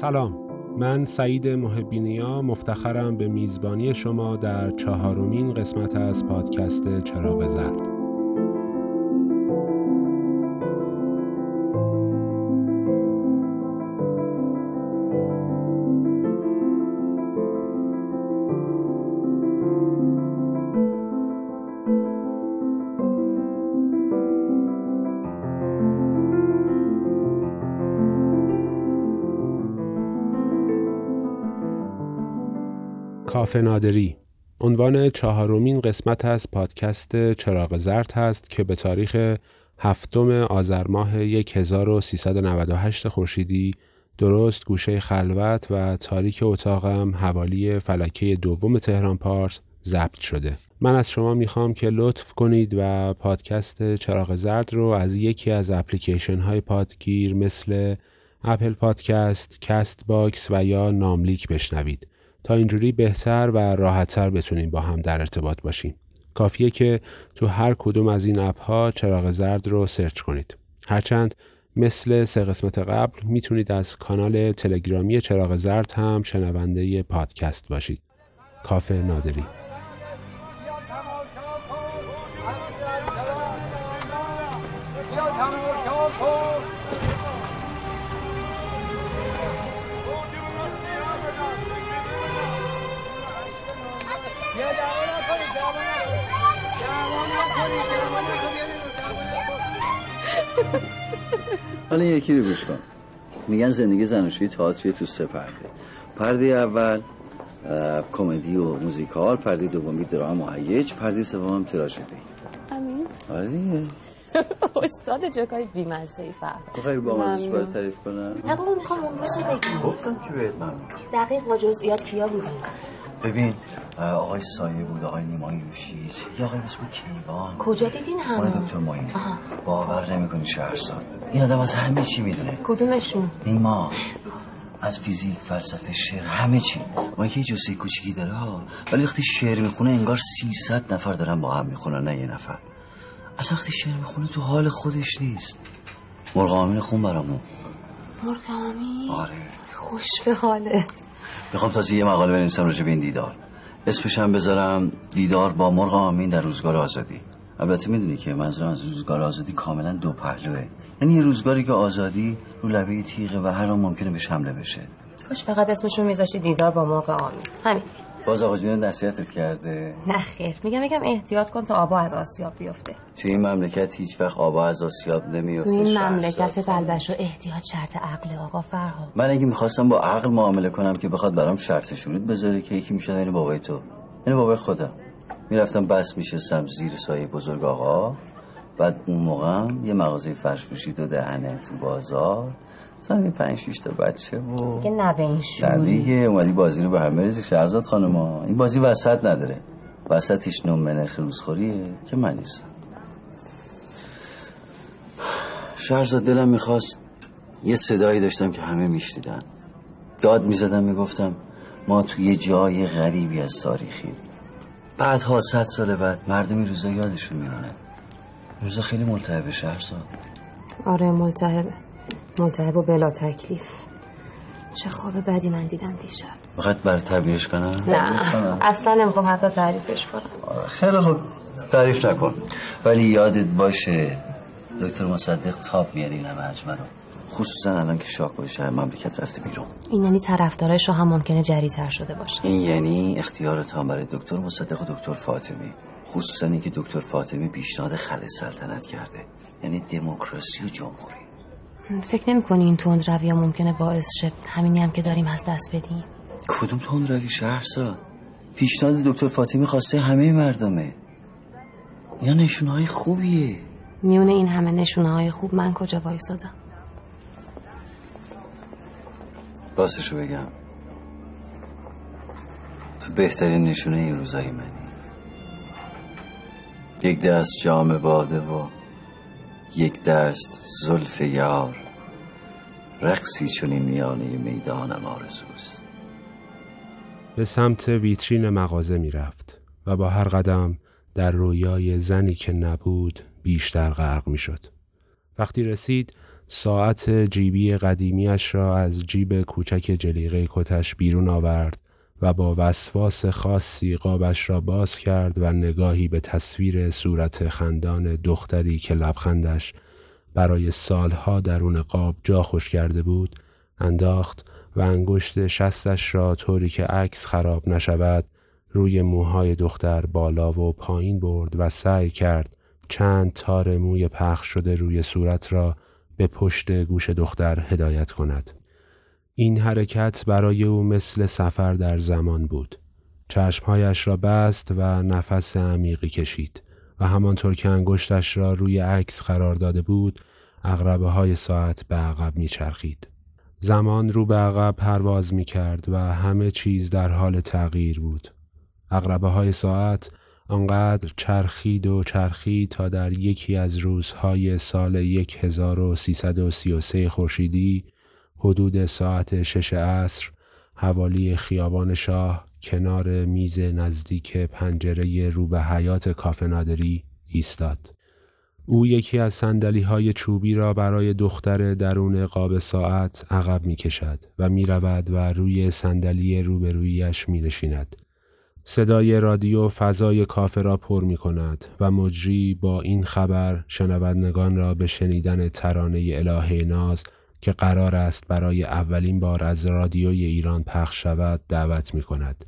سلام. من سعید محبینیا مفتخرم به میزبانی شما در چهارمین قسمت از پادکست چراغ زرد. کافه نادری. عنوان چهارمین قسمت از پادکست چراغ زرد هست که به تاریخ هفتم آذر ماه 1398 خورشیدی درست گوشه خلوت و تاریک اتاقم حوالی فلکه دوم تهران پارس ضبط شده. من از شما می‌خوام که لطف کنید و پادکست چراغ زرد رو از یکی از اپلیکیشن های پادگیر مثل Apple Podcasts، Castbox و یا ناملیک بشنوید. تا اینجوری بهتر و راحتتر بتونیم با هم در ارتباط باشیم. کافیه که تو هر کدوم از این اپ ها چراغ زرد رو سرچ کنید. هرچند مثل سه قسمت قبل می‌تونید از کانال تلگرامی چراغ زرد هم شنونده پادکست باشید. کافه نادری حالا یکی رو گوش کن. میگن زندگی زناشویی تئاتر تو سه پرده. پرده اول کمدی و موزیکال پرده دومی درام و هیج پرده سوم تراژدی. همین آره دیگه. استاد جوکای بیمزه ای فهم بخیر با آموزش باید تعریف کنم. نه بابا می‌خوام عمرش رو بگیم گفتم که بهت من دقیق با جزئیات کیا بودی ببین آقای سایه بود آقای نیما یوشیج یا آقای اسم کیوان. کجا دیدین آقای همه دکتر ماین آها. باور نمی‌کنی شهرزاد. این آدم از همه چی می‌دونه. کدومشون؟ نیما از فیزیک فلسفه شعر همه چی. ما که یه جسه کوچیکی داره ها. ولی وقتی شعر می‌خونه انگار 300 نفر دارن با هم می‌خونن نه یه نفر. از وقتی شعر می‌خونه تو حال خودش نیست. مرغ آمین خون برامون. مرگامی آره. خوش به حاله می‌خوام تازه یه مقاله بنویسم راجع به این دیدار. اسمش هم بذارم دیدار با مرغ آمین در روزگار آزادی. البته می‌دونی که منظورم از روزگار آزادی کاملا دو پهلوه. یعنی یه روزگاری که آزادی رو لبه تیغه و هر آن ممکنه بهش حمله بشه. کاش فقط اسمشون میذاشتی دیدار با مرغ آمین. همین. باز آقا جون نصیحتت کرده. نه خیر میگم میگم احتیاط کن تا آبا از آسیاب بیفته. توی این مملکت هیچ وقت آبا از آسیاب تو نمیفته این شهرزاد مملکت خانم. بلبش و احتیاط شرط عقل آقا فرها من اگه می‌خواستم با عقل معامله کنم که بخواد برام شرط شروط بذاره که یکی می‌شد این بابای تو. این بابای خودم می‌رفتم بس میشستم زیر سایه بزرگ آقا. بعد اون موقع یه مغازه فرش دو دهنه تو بازار. تا همین پنج شیش تا بچه و دیگه نه به این شوری دیگه اومدی بازی رو به همه ریزی شهرزاد خانم ها. این بازی وسط نداره. وسطش نوم منخ روزخوریه که من نیستم. شهرزاد دلم می‌خواست یه صدایی داشتم که همه میشنیدن. داد می‌زدم می‌گفتم ما توی یه جای غریبی از تاریخی. بعدها صد سال بعد مردم روزا یادشون میمونه. روزا خیلی ملتهبه شهرزاد. آره ملتهبه. ملتهب و بلا تکلیف. چه خواب بدی من دیدم دیشب. فقط برای تعبیرش کنم؟ نه. اصلا نمی‌خوام حتی تعریفش کنم. خیلی خوب. تعریف نکن. ولی یادت باشه دکتر مصدق تاب میاره این همه حجمه رو. خصوصا الان که شاکر شهر مملکت رفته بیرون. این یعنی طرفدارای شاه هم ممکنه جریتر شده باشه. این یعنی اختیار تام برای دکتر مصدق و دکتر فاطمی. خصوصا اینکه دکتر فاطمی پیشنهاد خل سلطنت کرده. یعنی دموکراسی و جمهوری. فکر نمی کنی این تند روی ممکنه باعث شه؟ همینی هم که داریم از دست بدیم. کدوم تون روی شهرزاد پیشنهاد دکتر فاطمی خواسته همه مردمه. یا نشونه های خوبیه. میونه این همه نشونه های خوب من کجا وایسادم؟ راستشو بگم. تو بهترین نشونه این روزای منی. یک دست جام باده و یک دست زلف یار رقصی چون این میانه می‌دانم آرزوست به سمت ویترین مغازه می رفت و با هر قدم در رویای زنی که نبود بیشتر غرق می شد. وقتی رسید ساعت جیبی قدیمیش را از جیب کوچک جلیقه کتش بیرون آورد و با وسواس خاصی قابش را باز کرد و نگاهی به تصویر صورت خندان دختری که لبخندش برای سالها درون قاب جا خوش کرده بود انداخت و انگشت شستش را طوری که عکس خراب نشود روی موهای دختر بالا و پایین برد و سعی کرد چند تار موی پخش شده روی صورت را به پشت گوش دختر هدایت کند. این حرکت برای او مثل سفر در زمان بود. چشمهایش را بست و نفس عمیقی کشید و همانطور که انگشتش را روی عکس قرار داده بود اغربه های ساعت به عقب میچرخید. زمان رو به عقب پرواز می کرد و همه چیز در حال تغییر بود. اغربه های ساعت آنقدر چرخید و چرخید تا در یکی از روزهای سال 1333 خورشیدی حدود ساعت شش عصر حوالی خیابان شاه کنار میز نزدیک پنجره رو به حیات کافه نادری ایستاد. او یکی از سندلی های چوبی را برای دختر درون قاب ساعت عقب می کشد و می رود و روی صندلی روبرویش می نشیند. صدای رادیو فضای کافه را پر می کند و مجری با این خبر شنوندگان را به شنیدن ترانه الهه ناز که قرار است برای اولین بار از رادیوی ایران پخش شود دعوت می کند.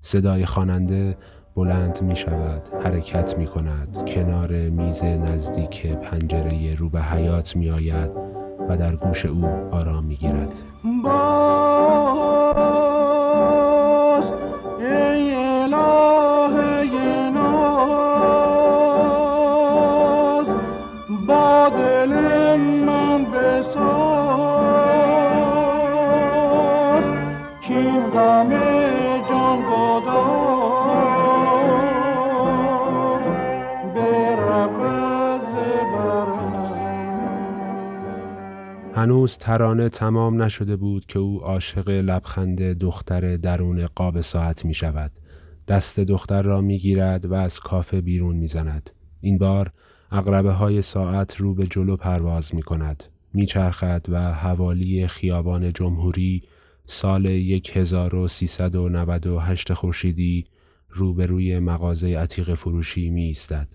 صدای خواننده بلند می شود، حرکت می کند، کنار میز نزدیک پنجره رو به حیات می آید و در گوش او آرام می گیرد. هنوز ترانه تمام نشده بود که او عاشق لبخند دختر درون قاب ساعت می شود. دست دختر را می گیرد و از کافه بیرون می زند. این بار اقربه های ساعت رو به جلو پرواز می کند. می چرخد و حوالی خیابان جمهوری سال 1398 خورشیدی روبروی مغازه عتیق فروشی می ایستد.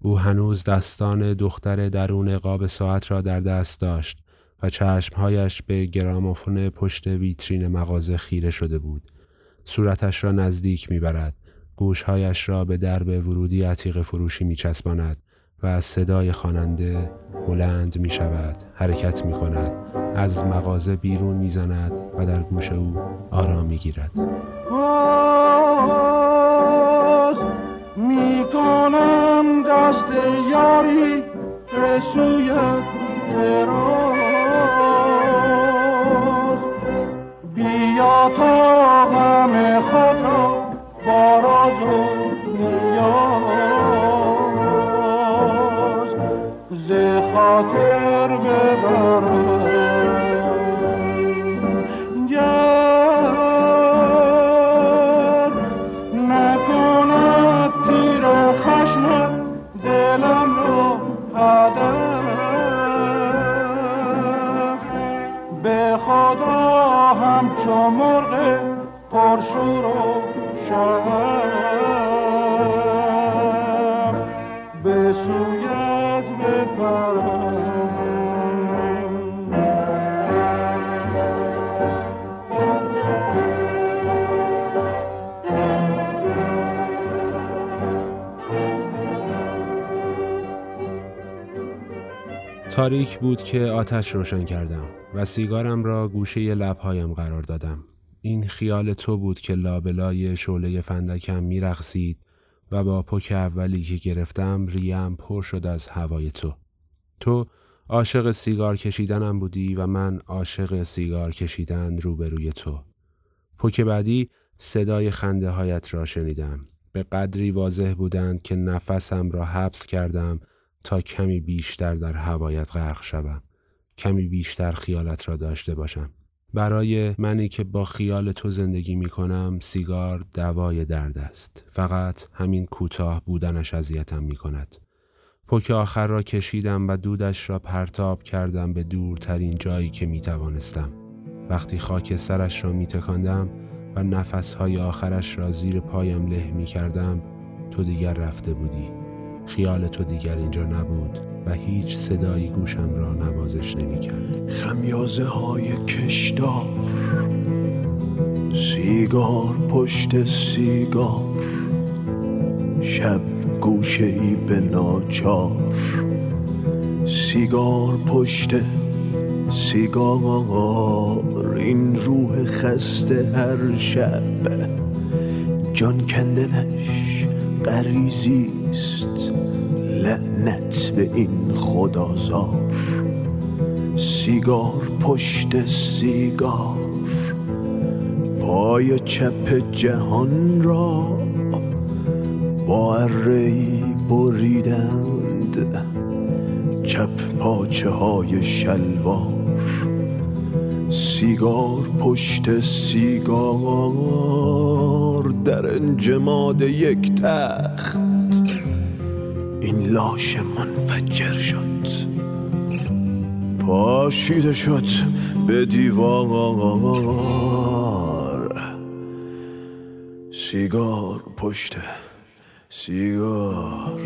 او هنوز دستان دختر درون قاب ساعت را در دست داشت و چشمهایش به گرامافون پشت ویترین مغازه خیره شده بود. صورتش را نزدیک می‌برد. گوشهایش را به درب ورودی عتیق فروشی میچسباند و از صدای خواننده بلند می شود حرکت می کند از مغازه بیرون می زند و در گوش او آرام می گیرد تاریک بود که آتش روشن کردم و سیگارم را گوشه لبهایم قرار دادم. این خیال تو بود که لابلای شعله فندکم میرقصید و با پک اولی که گرفتم ریم پر شد از هوای تو. تو عاشق سیگار کشیدنم بودی و من عاشق سیگار کشیدن روبروی تو. پک بعدی صدای خنده هایت را شنیدم. به قدری واضح بودند که نفسم را حبس کردم تا کمی بیشتر در هوایت غرق شوم. کمی بیشتر خیالت را داشته باشم. برای منی که با خیال تو زندگی می کنم سیگار دوای درد است. فقط همین کوتاه بودنش اذیتم می کند. پک آخر را کشیدم و دودش را پرتاب کردم به دورترین جایی که می توانستم. وقتی خاک سرش را می تکندم و نفسهای آخرش را زیر پایم له می کردم تو دیگر رفته بودی. خیال تو دیگر اینجا نبود و هیچ صدایی گوشم را نوازش نمی کرد. خمیازه های کشدار سیگار پشت سیگار شب گوشه ای به ناچار سیگار پشت سیگار این روح خسته هر شب جان کندنش قریزیست لعنت به این خدازار. سیگار پشت سیگار. پای چپ جهان را با اری بریدند. چپ پاچه های شلوار. سیگار پشت سیگار در انجماد یک تخت این لاش منفجر شد. پاشیده شد به دیوار. سیگار پشت سیگار.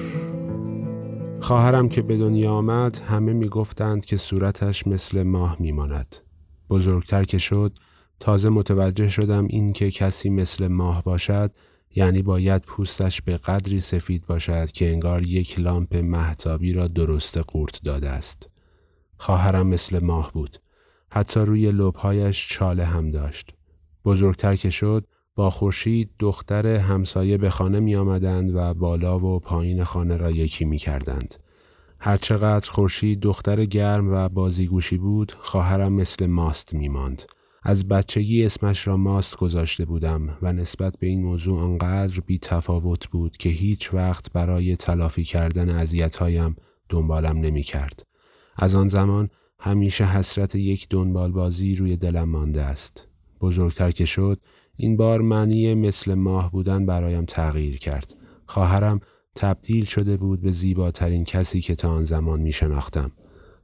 خواهرم که به دنیا آمد همه می‌گفتند که صورتش مثل ماه میماند. بزرگتر که شد تازه متوجه شدم این که کسی مثل ماه باشد یعنی باید پوستش به قدری سفید باشد که انگار یک لامپ محتابی را درست قورت داده است. خواهرم مثل ماه بود. حتی روی لبهایش چاله هم داشت. بزرگتر که شد با خورشید دختر همسایه به خانه می آمدند و بالا و پایین خانه را یکی می کردند. هرچقدر خورشید دختر گرم و بازیگوشی بود خواهرم مثل ماست می ماند. از بچگی اسمش را ماست گذاشته بودم و نسبت به این موضوع آنقدر بی تفاوت بود که هیچ وقت برای تلافی کردن اذیتهایم دنبالم نمی کرد. از آن زمان همیشه حسرت یک دنبال بازی روی دلم مانده است. بزرگتر که شد این بار معنی مثل ماه بودن برایم تغییر کرد. خواهرم تبدیل شده بود به زیباترین کسی که تا آن زمان می شناختم.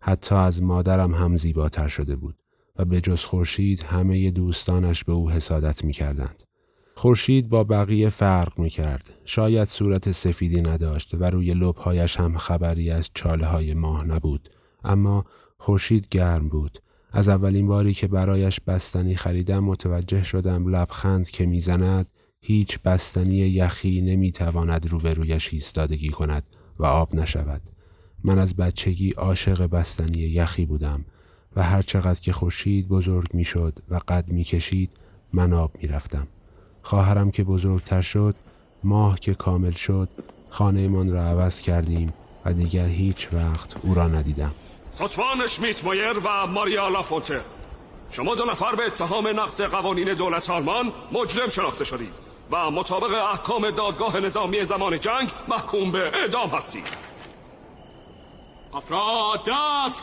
حتی از مادرم هم زیباتر شده بود و به جز خورشید همه دوستانش به او حسادت می کردند. خورشید با بقیه فرق می کرد. شاید صورت سفیدی نداشت و روی لبهایش هم خبری از چاله های ماه نبود. اما خورشید گرم بود از اولین باری که برایش بستنی خریدم متوجه شدم لبخند که می‌زند هیچ بستنی یخی نمی‌تواند روبرویش ایستادگی کند و آب نشود من از بچگی عاشق بستنی یخی بودم و هر چقدر که خورشید بزرگ می‌شد و قد می‌کشید من آب می‌رفتم. خواهرم که بزرگتر شد ماه که کامل شد خانهمان را عوض کردیم و دیگر هیچ وقت او را ندیدم. ساتوان شمیت مایر و ماریا لافونته. شما دو نفر به اتهام نقض قوانین دولت آلمان مجرم شناخته شدید و مطابق احکام دادگاه نظامی زمان جنگ محکوم به اعدام هستید. افراد دست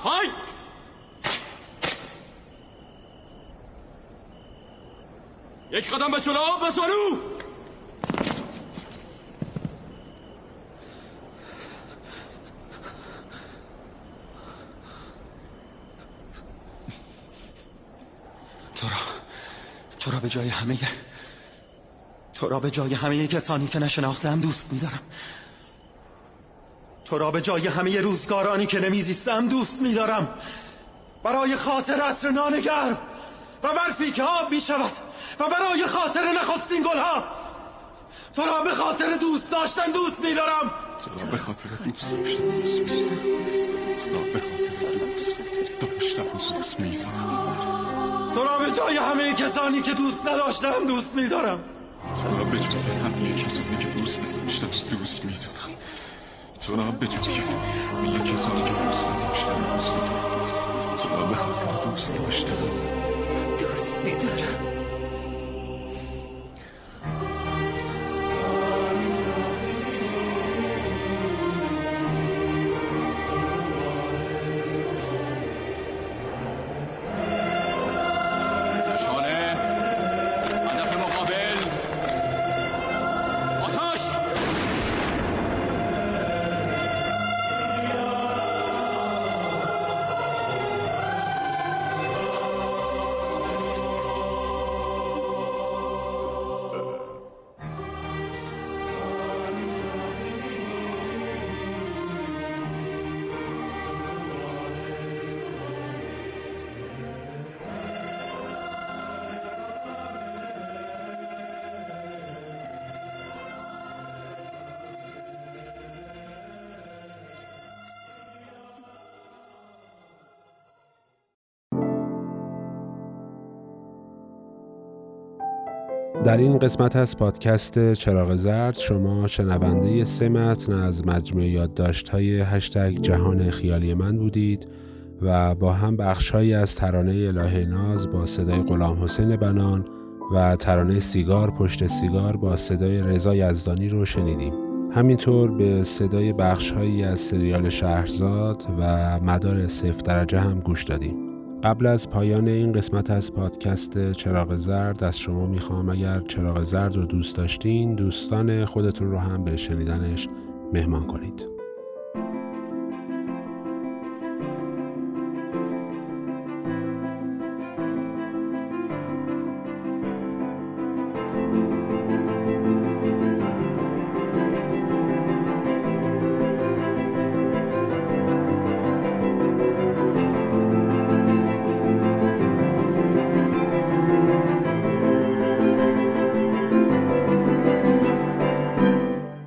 یک قدم به جلو بزنو تو را به جای همه تو را به جای همه کسانی که نشناختم دوست میدارم. تو را به جای همه روزگارانی که نمیزیستم دوست میدارم. برای خاطر عطر نان گرم و برفی که آب می شود و برای خاطر نخستین گل ها تو را به خاطر دوست داشتن دوست میدارم. تو را به خاطر دوست داشتن دوست میدارم. تو را به خاطر دوست داشتن دوست میدارم تو را به جای همه کسانی که دوست نداشتم دوست میدارم. تو را به جای همه کسانی که دوست نداشتم دوست میدارم. تو را به جای همه کسانی که دوست نداشتم دوست میدارم. تو را به خاطر دوست داشتم. دوست میدارم. در این قسمت از پادکست چراغ زرد شما شنونده سه متن از مجموعه یادداشت های هشتگ جهان خیالی من بودید و با هم بخشهایی از ترانه اله ناز با صدای غلام حسین بنان و ترانه سیگار پشت سیگار با صدای رضا یزدانی رو شنیدیم. همینطور به صدای بخشهایی از سریال شهرزاد و مدار صفر درجه هم گوش دادیم. قبل از پایان این قسمت از پادکست چراغ زرد از شما می‌خوام اگر چراغ زرد رو دوست داشتین دوستان خودتون رو هم به شنیدنش مهمان کنید.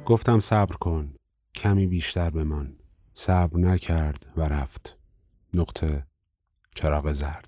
گفتم صبر کن کمی بیشتر بمان. صبر نکرد و رفت. نقطه چراغ زرد.